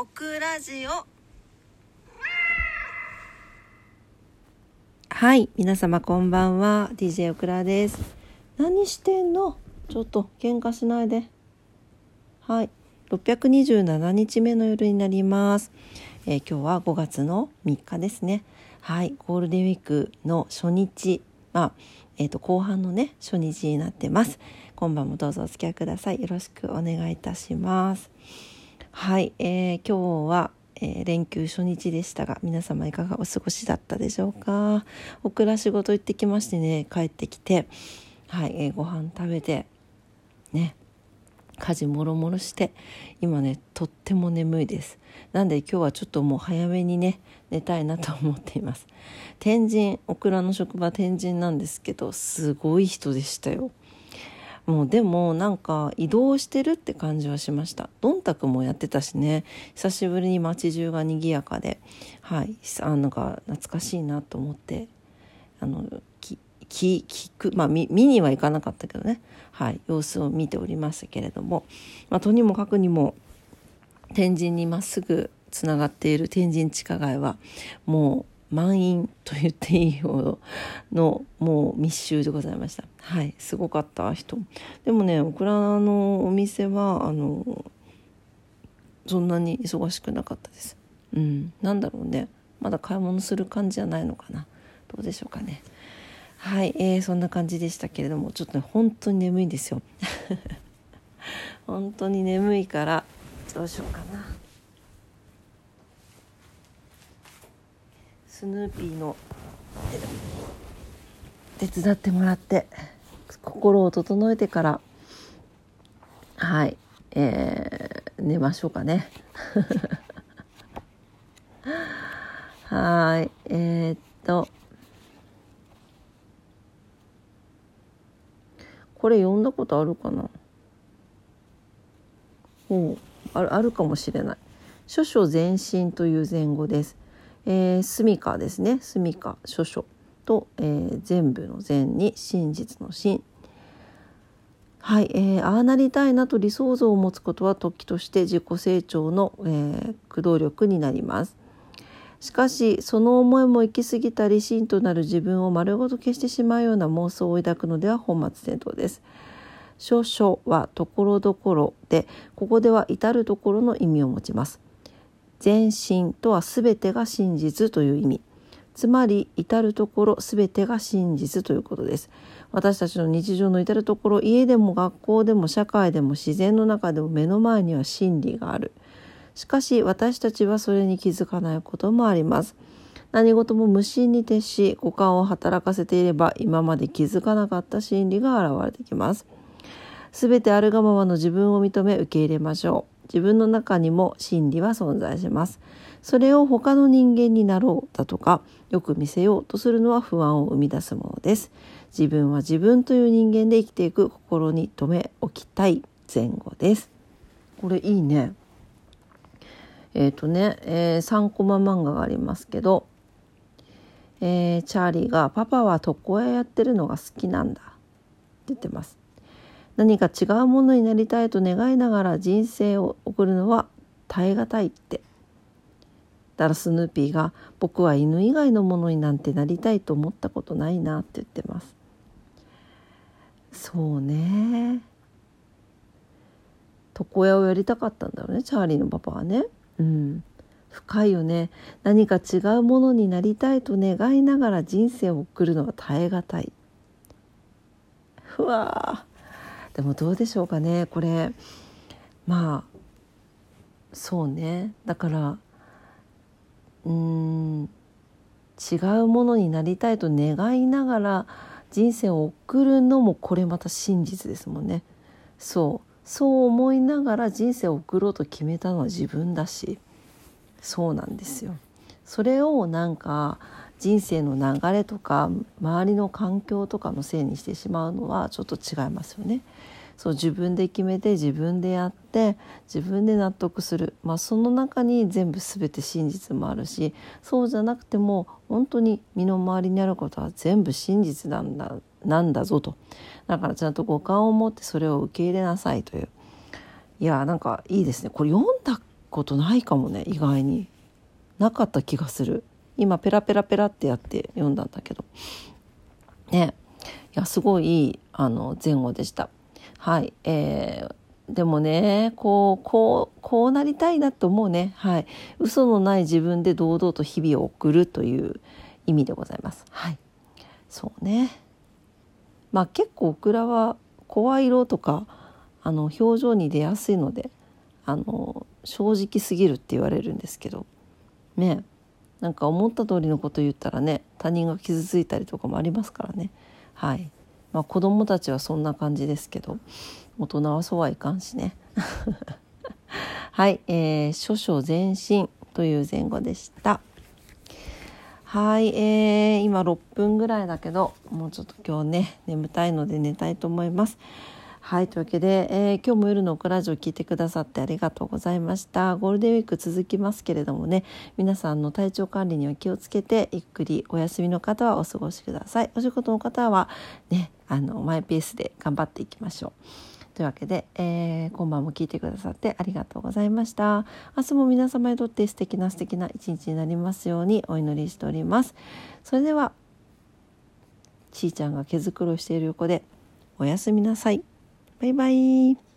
オクラジオ。はい皆様こんばんは。DJ オクラです。何してんの？ちょっと喧嘩しないで。はい627日目の夜になります、えー、今日は5月の3日ですね。はいゴールデンウィークの初日。まあえーと、後半のね初日になってます。今晩もどうぞお付き合いください。よろしくお願いいたします。はい、えー、今日は、えー、連休初日でしたが皆様いかがお過ごしだったでしょうか？オクラ仕事行ってきましてね帰ってきてはい、えー、ご飯食べてね家事もろもろして今ねとっても眠いです。なんで今日はちょっともう早めにね寝たいなと思っています。天神オクラの職場天神なんですけどすごい人でしたよ。もうでもなんか移動してるって感じはしました。どんたくもやってたしね。久しぶりに街中が賑やかで。はい。あなんか懐かしいなと思って。あのきき聞くまあ見には行かなかったけどね。はい。様子を見ておりましたけれども、まあ、とにもかくにも天神にまっすぐつながっている天神地下街はもう満員と言っていいほどのもう密集でございました。はいすごかった人。でもねオクラのお店はあのそんなに忙しくなかったです。うんなんだろうね。まだ買い物する感じじゃないのかな。どうでしょうかね。はい、えー、そんな感じでしたけれどもちょっとね本当に眠いんですよ。本当に眠いからどうしようかな。スヌーピーの手伝ってもらって心を整えてからはいえー、寝ましょうかね はいえー、っとこれ読んだことあるかな？うんあるあるかもしれない。諸書前進という前後です。えー、スミカですね。スミカ諸書と、えー、全部の善に真実の真。はい、えー、ああなりたいなと理想像を持つことは時として自己成長の、えー、駆動力になります。しかしその思いも行き過ぎたり真となる自分を丸ごと消してしまうような妄想を抱くのでは本末転倒です。少々はところどころでここでは至るところの意味を持ちます全身とは全てが真実という意味。つまり至るところ全てが真実ということです。私たちの日常の至るところ家でも学校でも社会でも自然の中でも目の前には真理がある。しかし私たちはそれに気づかないこともあります。何事も無心に徹し五感を働かせていれば今まで気づかなかった真理が現れてきます。全てあるがままの自分を認め受け入れましょう。自分の中にも真理は存在します。それを他の人間になろうだとかよく見せようとするのは不安を生み出すものです。自分は自分という人間で生きていく心に留め置きたい前後です。これいいね。えっ、ー、とね、えー、3コマ漫画がありますけど、えー、チャーリーが「パパは床屋やってるのが好きなんだ」って言ってます。何か違うものになりたいと願いながら人生を送るのは耐え難いって。ダラスヌーピーが「僕は犬以外のものになんてなりたいと思ったことないな」って言ってます。そうね。床屋をやりたかったんだろうねチャーリーのパパはね。うん。深いよね。何か違うものになりたいと願いながら人生を送るのは耐え難い。ふわでもどうでしょうかね。これまあそうね。だからうん違うものになりたいと願いながら人生を送るのもこれまた真実ですもんね。そう。そう思いながら人生を送ろうと決めたのは自分だし。そうなんですよ。それをなんか人生の流れとか周りの環境とかのせいにしてしまうのはちょっと違いますよね。そう自分で決めて自分でやって自分で納得する、まあ、その中に全部全て真実もあるしそうじゃなくても本当に身の回りにあることは全部真実なんだなんだぞと。だからちゃんと五感を持ってそれを受け入れなさいという。いやなんかいいですね。これ読んだことないかもね意外に。なかった気がする。今ペラペラペラってやって読んだんだけど。ね。いやすごいあの前後でした。はいえーでもねこうこうこうなりたいなと思うね。はい。嘘のない自分で堂々と日々を送るという意味でございます。はい。そうね。まあ結構オクラは声色とかあの表情に出やすいのであの正直すぎるって言われるんですけど。ね。なんか思った通りのこと言ったらね他人が傷ついたりとかもありますからね。はい。まあ子供たちはそんな感じですけど大人はそうはいかんしね。はい、えー、諸々前進という前後でした。はい、えー、今6分ぐらいだけどもうちょっと今日ね眠たいので寝たいと思います。はいというわけで、えー、今日も夜のオクラジオ聞いてくださってありがとうございました。ゴールデンウィーク続きますけれどもね皆さんの体調管理には気をつけてゆっくりお休みの方はお過ごしください。お仕事の方はねあのマイペースで頑張っていきましょう。というわけで、えー、今晩も聞いてくださってありがとうございました。明日も皆様にとって素敵な素敵な一日になりますようにお祈りしております。それではちーちゃんが毛づくろいしている横でおやすみなさい。バイバイ。